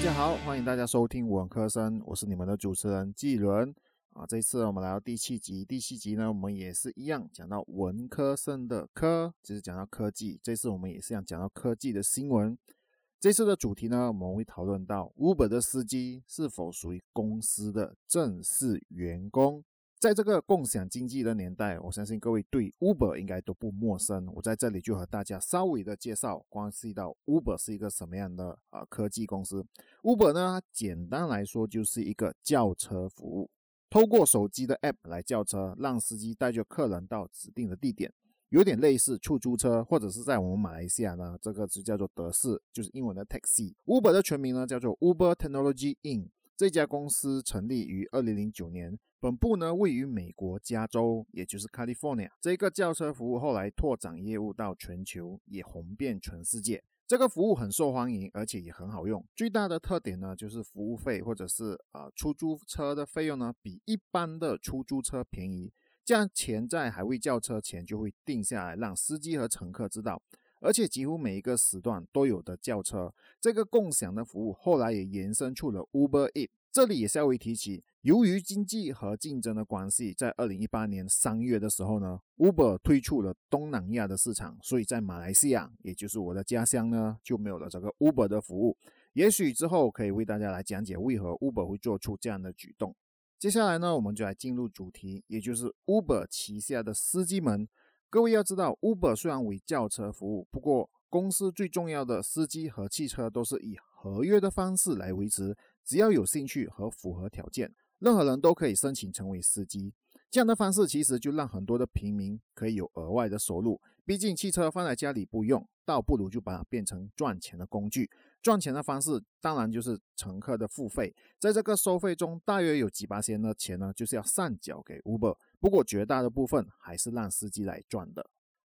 大家好，欢迎大家收听文科生，我是你们的主持人纪伦啊。这次我们来到第七集，第七集呢，我们也是一样讲到文科生的科，就是讲到科技。这次我们也是想讲到科技的新闻。这次的主题呢，我们会讨论到 Uber 的司机是否属于公司的正式员工。在这个共享经济的年代，我相信各位对 Uber 应该都不陌生。我在这里就和大家稍微的介绍，关系到 Uber 是一个什么样的啊科技公司。Uber 呢，简单来说就是一个叫车服务，透过手机的 App 来叫车，让司机带着客人到指定的地点，有点类似出租车，或者是在我们马来西亚呢，这个就叫做德式，就是英文的 Taxi。Uber 的全名呢叫做 Uber Technology Inc。这家公司成立于二零零九年，本部呢位于美国加州，也就是 California。这个轿车服务后来拓展业务到全球，也红遍全世界。这个服务很受欢迎，而且也很好用。最大的特点呢，就是服务费或者是啊出租车的费用呢，比一般的出租车便宜。这样钱在还未叫车前就会定下来，让司机和乘客知道。而且几乎每一个时段都有的叫车，这个共享的服务后来也延伸出了 Uber e a t 这里也稍微提起，由于经济和竞争的关系，在二零一八年三月的时候呢，Uber 推出了东南亚的市场，所以在马来西亚，也就是我的家乡呢，就没有了这个 Uber 的服务。也许之后可以为大家来讲解为何 Uber 会做出这样的举动。接下来呢，我们就来进入主题，也就是 Uber 旗下的司机们。各位要知道，Uber 虽然为轿车服务，不过公司最重要的司机和汽车都是以合约的方式来维持。只要有兴趣和符合条件，任何人都可以申请成为司机。这样的方式其实就让很多的平民可以有额外的收入。毕竟汽车放在家里不用，倒不如就把它变成赚钱的工具。赚钱的方式当然就是乘客的付费。在这个收费中，大约有几八千的钱呢，就是要上缴给 Uber。不过绝大的部分还是让司机来赚的。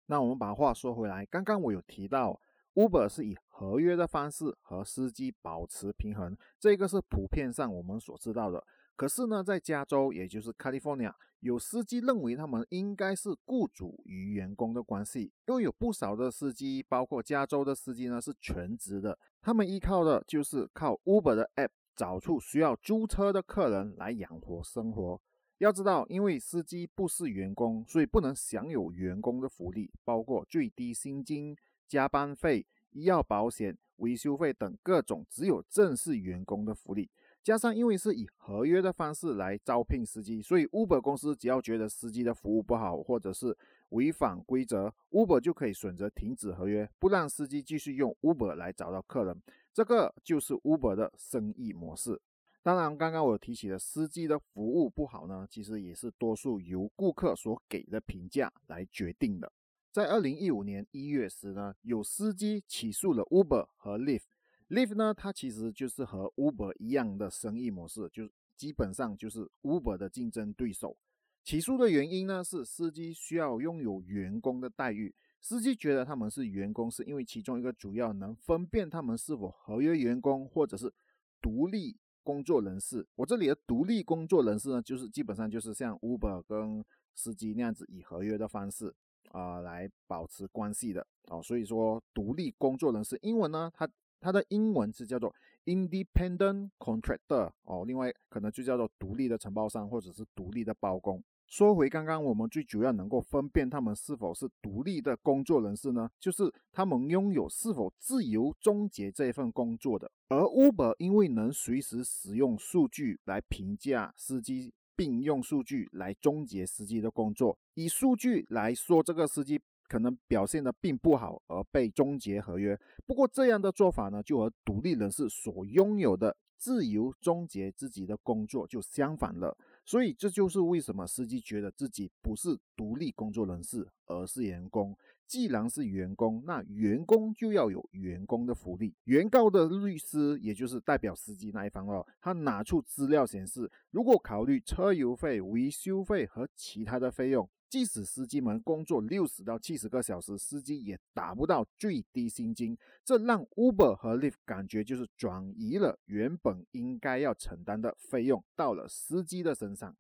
那我们把话说回来，刚刚我有提到，Uber 是以合约的方式和司机保持平衡，这个是普遍上我们所知道的。可是呢，在加州，也就是 California，有司机认为他们应该是雇主与员工的关系，因为有不少的司机，包括加州的司机呢，是全职的，他们依靠的就是靠 Uber 的 App 找出需要租车的客人来养活生活。要知道，因为司机不是员工，所以不能享有员工的福利，包括最低薪金、加班费、医药保险、维修费等各种只有正式员工的福利。加上因为是以合约的方式来招聘司机，所以 Uber 公司只要觉得司机的服务不好，或者是违反规则，Uber 就可以选择停止合约，不让司机继续用 Uber 来找到客人。这个就是 Uber 的生意模式。当然，刚刚我提起的司机的服务不好呢，其实也是多数由顾客所给的评价来决定的。在二零一五年一月时呢，有司机起诉了 Uber 和 Lyft。Lyft 呢，它其实就是和 Uber 一样的生意模式，就是基本上就是 Uber 的竞争对手。起诉的原因呢，是司机需要拥有员工的待遇。司机觉得他们是员工，是因为其中一个主要能分辨他们是否合约员工或者是独立。工作人士，我这里的独立工作人士呢，就是基本上就是像 Uber 跟司机那样子以合约的方式啊来保持关系的哦，所以说独立工作人士，英文呢，它它的英文是叫做 Independent Contractor 哦，另外可能就叫做独立的承包商或者是独立的包工。说回刚刚，我们最主要能够分辨他们是否是独立的工作人士呢？就是他们拥有是否自由终结这份工作的。而 Uber 因为能随时使用数据来评价司机，并用数据来终结司机的工作，以数据来说，这个司机可能表现的并不好而被终结合约。不过这样的做法呢，就和独立人士所拥有的。自由终结自己的工作就相反了，所以这就是为什么司机觉得自己不是独立工作人士，而是员工。既然是员工，那员工就要有员工的福利。原告的律师，也就是代表司机那一方哦，他拿出资料显示，如果考虑车油费、维修费和其他的费用。即使司机们工作六十到七十个小时，司机也达不到最低薪金，这让 Uber 和 Lyft 感觉就是转移了原本应该要承担的费用到了司机的身上。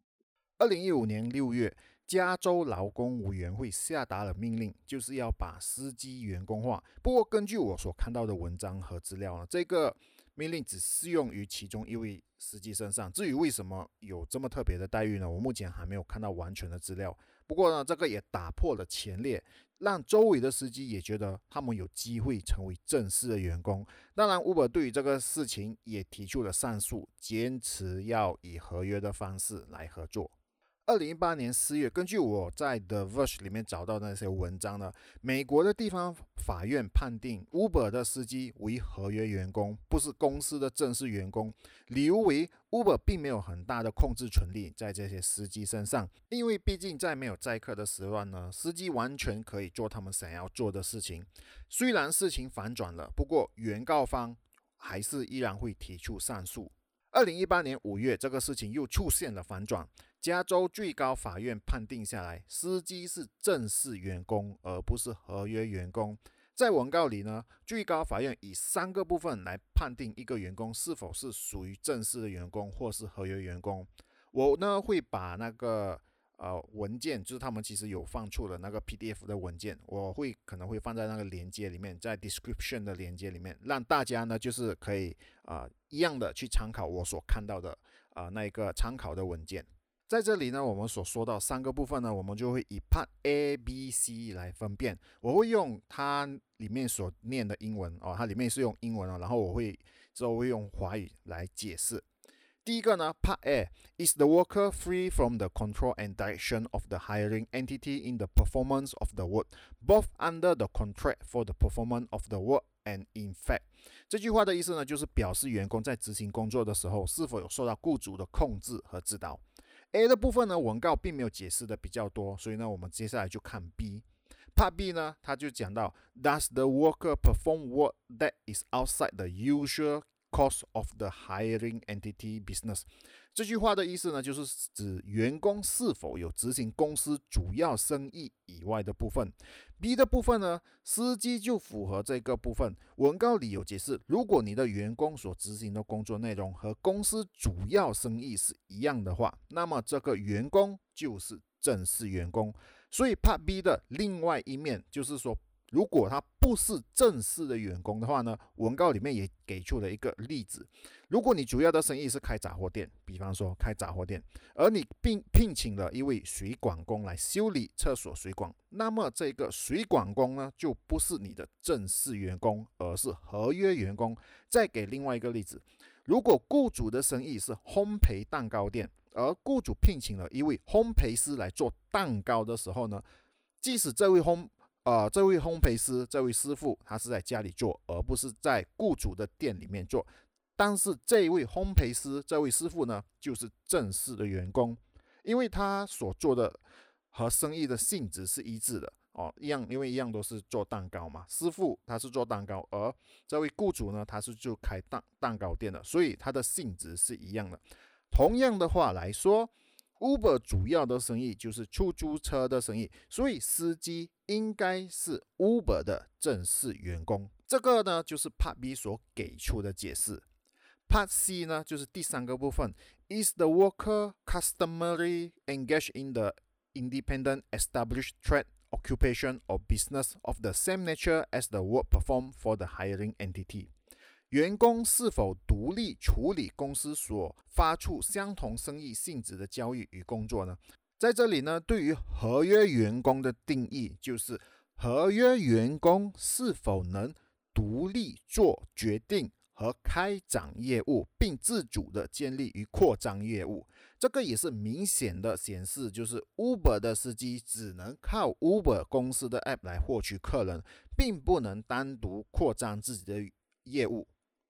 二零一五年六月，加州劳工委员会下达了命令，就是要把司机员工化。不过，根据我所看到的文章和资料呢，这个命令只适用于其中一位司机身上。至于为什么有这么特别的待遇呢？我目前还没有看到完全的资料。不过呢，这个也打破了前列，让周围的司机也觉得他们有机会成为正式的员工。当然，Uber 对于这个事情也提出了上诉，坚持要以合约的方式来合作。二零一八年四月，根据我在 The Verge 里面找到的那些文章呢，美国的地方法院判定 Uber 的司机为合约员工，不是公司的正式员工。理由为 Uber 并没有很大的控制权力在这些司机身上，因为毕竟在没有载客的时段呢，司机完全可以做他们想要做的事情。虽然事情反转了，不过原告方还是依然会提出上诉。二零一八年五月，这个事情又出现了反转。加州最高法院判定下来，司机是正式员工，而不是合约员工。在文告里呢，最高法院以三个部分来判定一个员工是否是属于正式的员工或是合约员工。我呢会把那个呃文件，就是他们其实有放出的那个 PDF 的文件，我会可能会放在那个链接里面，在 description 的链接里面，让大家呢就是可以啊一样的去参考我所看到的啊那一个参考的文件。在这里呢，我们所说到三个部分呢，我们就会以 Part A、B、C 来分辨。我会用它里面所念的英文哦，它里面是用英文啊，然后我会之后会用华语来解释。第一个呢，Part A is the worker free from the control and direction of the hiring entity in the performance of the work, both under the contract for the performance of the work and in fact。这句话的意思呢，就是表示员工在执行工作的时候是否有受到雇主的控制和指导。A 的部分呢，文告并没有解释的比较多，所以呢，我们接下来就看 B。Part B 呢，他就讲到，Does the worker perform work that is outside the usual course of the hiring entity business？这句话的意思呢，就是指员工是否有执行公司主要生意以外的部分。B 的部分呢，司机就符合这个部分。文告里有解释，如果你的员工所执行的工作内容和公司主要生意是一样的话，那么这个员工就是正式员工。所以 Part B 的另外一面就是说。如果他不是正式的员工的话呢？文告里面也给出了一个例子：如果你主要的生意是开杂货店，比方说开杂货店，而你并聘请了一位水管工来修理厕所水管，那么这个水管工呢，就不是你的正式员工，而是合约员工。再给另外一个例子：如果雇主的生意是烘焙蛋糕店，而雇主聘请了一位烘焙师来做蛋糕的时候呢，即使这位烘呃，这位烘焙师，这位师傅，他是在家里做，而不是在雇主的店里面做。但是这位烘焙师，这位师傅呢，就是正式的员工，因为他所做的和生意的性质是一致的哦，一样，因为一样都是做蛋糕嘛。师傅他是做蛋糕，而这位雇主呢，他是就开蛋蛋糕店的，所以他的性质是一样的。同样的话来说。Uber 主要的生意就是出租车的生意，所以司机应该是 Uber 的正式员工。这个呢，就是 Part B 所给出的解释。Part C 呢，就是第三个部分：Is the worker customarily engaged in the independent established trade, occupation or business of the same nature as the work performed for the hiring entity？ 员工是否独立处理公司所发出相同生意性质的交易与工作呢？在这里呢，对于合约员工的定义，就是合约员工是否能独立做决定和开展业务，并自主的建立与扩张业务。这个也是明显的显示，就是 Uber 的司机只能靠 Uber 公司的 App 来获取客人，并不能单独扩张自己的业务。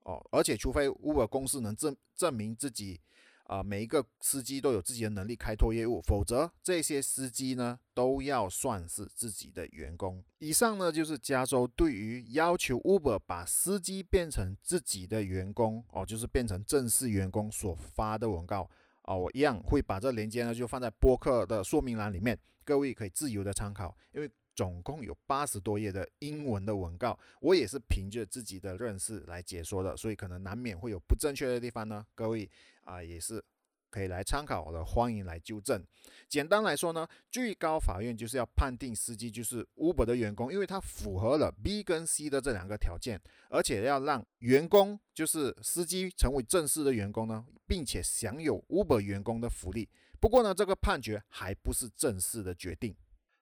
哦，而且除非 Uber 公司能证证明自己，啊，每一个司机都有自己的能力开拓业务，否则这些司机呢都要算是自己的员工。以上呢就是加州对于要求 Uber 把司机变成自己的员工，哦，就是变成正式员工所发的文告。啊，我一样会把这链接呢就放在播客的说明栏里面，各位可以自由的参考，因为。总共有八十多页的英文的文告，我也是凭着自己的认识来解说的，所以可能难免会有不正确的地方呢。各位啊，也是可以来参考的，欢迎来纠正。简单来说呢，最高法院就是要判定司机就是 Uber 的员工，因为他符合了 B 跟 C 的这两个条件，而且要让员工就是司机成为正式的员工呢，并且享有 Uber 员工的福利。不过呢，这个判决还不是正式的决定。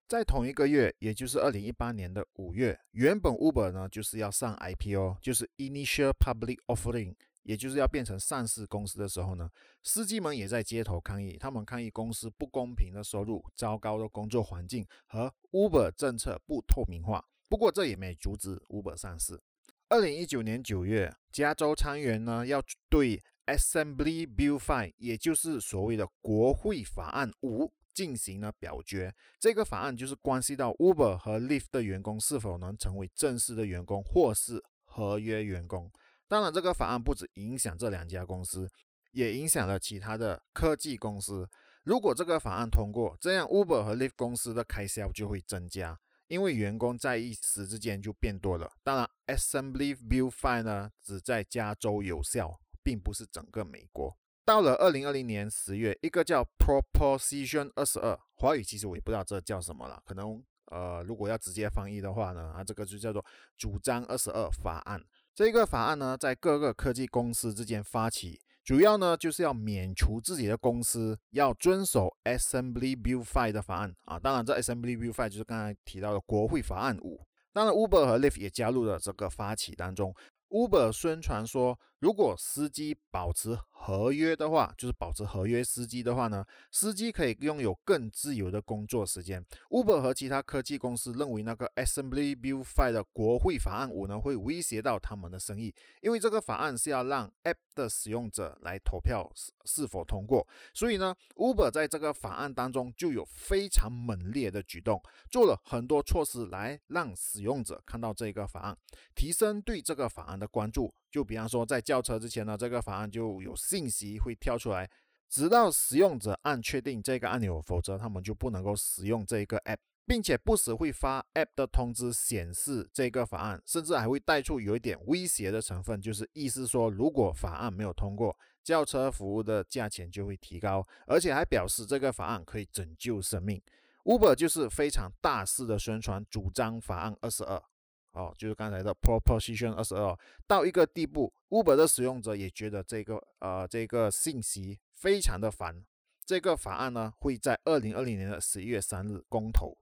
在同一个月，也就是二零一八年的五月，原本 Uber 呢就是要上 IPO，就是 Initial Public Offering。也就是要变成上市公司的时候呢，司机们也在街头抗议，他们抗议公司不公平的收入、糟糕的工作环境和 Uber 政策不透明化。不过这也没阻止 Uber 上市。二零一九年九月，加州参议员呢要对 Assembly Bill Five，也就是所谓的国会法案五进行了表决。这个法案就是关系到 Uber 和 Lyft 的员工是否能成为正式的员工或是合约员工。当然，这个法案不止影响这两家公司，也影响了其他的科技公司。如果这个法案通过，这样 Uber 和 Lyft 公司的开销就会增加，因为员工在一时之间就变多了。当然，Assembly Bill Five 呢只在加州有效，并不是整个美国。到了二零二零年十月，一个叫 Proposition 二十二，华语其实我也不知道这叫什么了，可能呃，如果要直接翻译的话呢，啊，这个就叫做主张二十二法案。这个法案呢，在各个科技公司之间发起，主要呢就是要免除自己的公司要遵守 Assembly Bill Five 的法案啊。当然，这 Assembly Bill Five 就是刚才提到的国会法案五。当然，Uber 和 Lyft 也加入了这个发起当中。Uber 宣传说，如果司机保持合约的话，就是保持合约司机的话呢，司机可以拥有更自由的工作时间。Uber 和其他科技公司认为，那个 Assembly Bill Five 的国会法案五呢，会威胁到他们的生意，因为这个法案是要让 App 的使用者来投票是是否通过。所以呢，Uber 在这个法案当中就有非常猛烈的举动，做了很多措施来让使用者看到这个法案，提升对这个法案的关注。就比方说，在叫车之前呢，这个法案就有信息会跳出来，直到使用者按确定这个按钮，否则他们就不能够使用这个 app，并且不时会发 app 的通知显示这个法案，甚至还会带出有一点威胁的成分，就是意思说，如果法案没有通过，叫车服务的价钱就会提高，而且还表示这个法案可以拯救生命。Uber 就是非常大肆的宣传，主张法案二十二。哦，就是刚才的 proposition 二十二，到一个地步，Uber 的使用者也觉得这个呃这个信息非常的烦。这个法案呢会在二零二零年的十一月三日公投。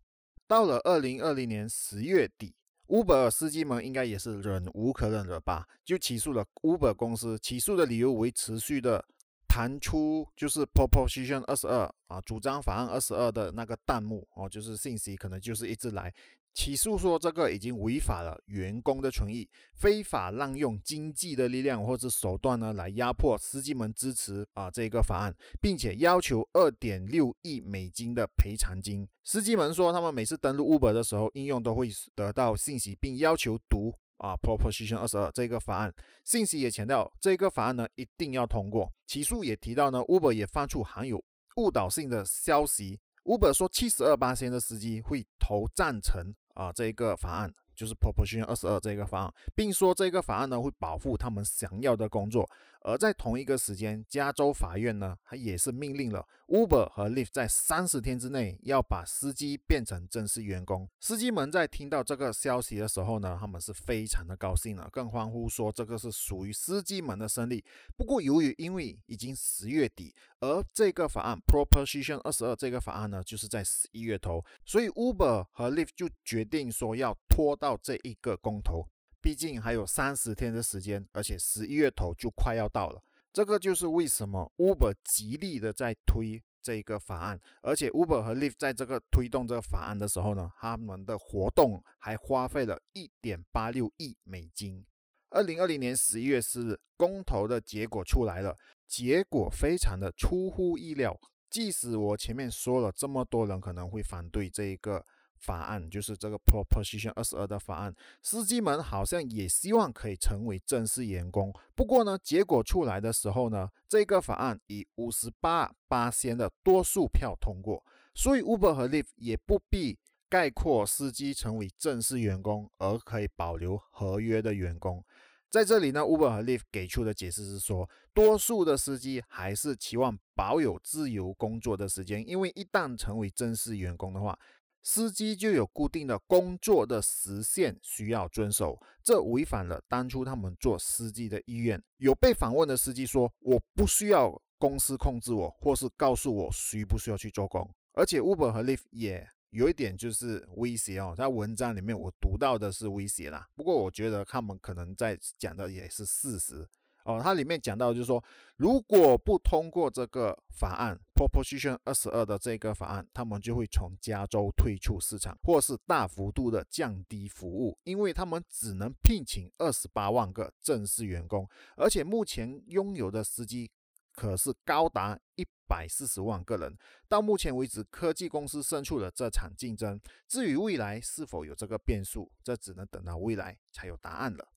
到了二零二零年十月底，Uber 司机们应该也是忍无可忍了吧，就起诉了 Uber 公司。起诉的理由为持续的弹出就是 proposition 二十二啊，主张法案二十二的那个弹幕哦，就是信息可能就是一直来。起诉说这个已经违反了员工的权益，非法滥用经济的力量或者手段呢，来压迫司机们支持啊这个法案，并且要求二点六亿美金的赔偿金。司机们说，他们每次登录 Uber 的时候，应用都会得到信息，并要求读啊 Proposition 二十二这个法案。信息也强调，这个法案呢一定要通过。起诉也提到呢，Uber 也放出含有误导性的消息。Uber 说，七十二八线的司机会投赞成。啊，这一个法案就是 Proposition 二十二这个法案，并说这个法案呢会保护他们想要的工作。而在同一个时间，加州法院呢，它也是命令了 Uber 和 Lyft 在三十天之内要把司机变成正式员工。司机们在听到这个消息的时候呢，他们是非常的高兴了，更欢呼说这个是属于司机们的胜利。不过，由于因为已经十月底，而这个法案 Proposition 二十二这个法案呢，就是在十一月头，所以 Uber 和 Lyft 就决定说要拖到这一个公投。毕竟还有三十天的时间，而且十一月头就快要到了。这个就是为什么 Uber 极力的在推这个法案，而且 Uber 和 Lyft 在这个推动这个法案的时候呢，他们的活动还花费了一点八六亿美金。二零二零年十一月四日，公投的结果出来了，结果非常的出乎意料。即使我前面说了这么多人可能会反对这一个。法案就是这个 Proposition 二十二的法案，司机们好像也希望可以成为正式员工。不过呢，结果出来的时候呢，这个法案以五十八八仙的多数票通过，所以 Uber 和 Lyft 也不必概括司机成为正式员工，而可以保留合约的员工。在这里呢，Uber 和 Lyft 给出的解释是说，多数的司机还是期望保有自由工作的时间，因为一旦成为正式员工的话，司机就有固定的工作的时限需要遵守，这违反了当初他们做司机的意愿。有被访问的司机说：“我不需要公司控制我，或是告诉我需不需要去做工。”而且 Uber 和 Lyft 也。有一点就是威胁哦，在文章里面我读到的是威胁啦。不过我觉得他们可能在讲的也是事实哦。它里面讲到就是说，如果不通过这个法案 Proposition 二十二的这个法案，他们就会从加州退出市场，或是大幅度的降低服务，因为他们只能聘请二十八万个正式员工，而且目前拥有的司机。可是高达一百四十万个人。到目前为止，科技公司胜出了这场竞争。至于未来是否有这个变数，这只能等到未来才有答案了。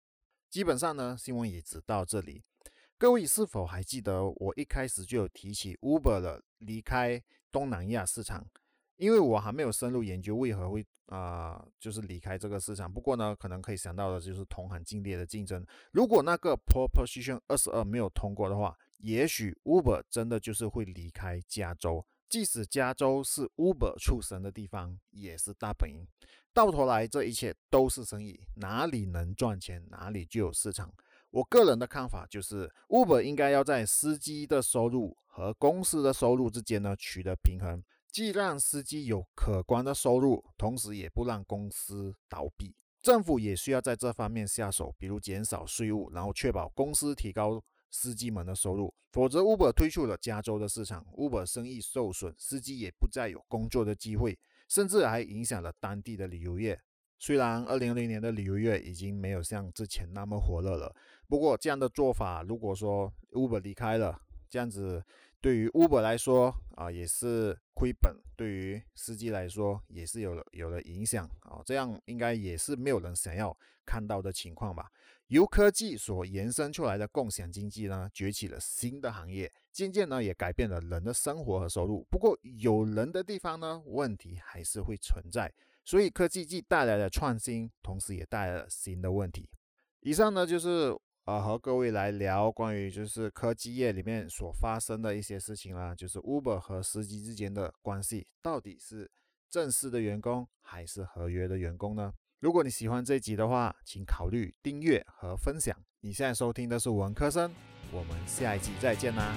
基本上呢，新闻也只到这里。各位是否还记得我一开始就有提起 Uber 的离开东南亚市场？因为我还没有深入研究为何会啊，就是离开这个市场。不过呢，可能可以想到的就是同行竞烈的竞争。如果那个 Proposition 二十二没有通过的话，也许 Uber 真的就是会离开加州，即使加州是 Uber 出生的地方，也是大本营。到头来，这一切都是生意，哪里能赚钱，哪里就有市场。我个人的看法就是，Uber 应该要在司机的收入和公司的收入之间呢取得平衡，既让司机有可观的收入，同时也不让公司倒闭。政府也需要在这方面下手，比如减少税务，然后确保公司提高。司机们的收入，否则 Uber 推出了加州的市场，Uber 生意受损，司机也不再有工作的机会，甚至还影响了当地的旅游业。虽然2020年的旅游业已经没有像之前那么火热了，不过这样的做法，如果说 Uber 离开了，这样子对于 Uber 来说啊，也是亏本；对于司机来说，也是有了有了影响啊。这样应该也是没有人想要看到的情况吧。由科技所延伸出来的共享经济呢，崛起了新的行业，渐渐呢也改变了人的生活和收入。不过有人的地方呢，问题还是会存在。所以科技既带来了创新，同时也带来了新的问题。以上呢就是呃和各位来聊关于就是科技业里面所发生的一些事情啦，就是 Uber 和司机之间的关系到底是正式的员工还是合约的员工呢？如果你喜欢这集的话，请考虑订阅和分享。你现在收听的是文科生，我们下一集再见啦。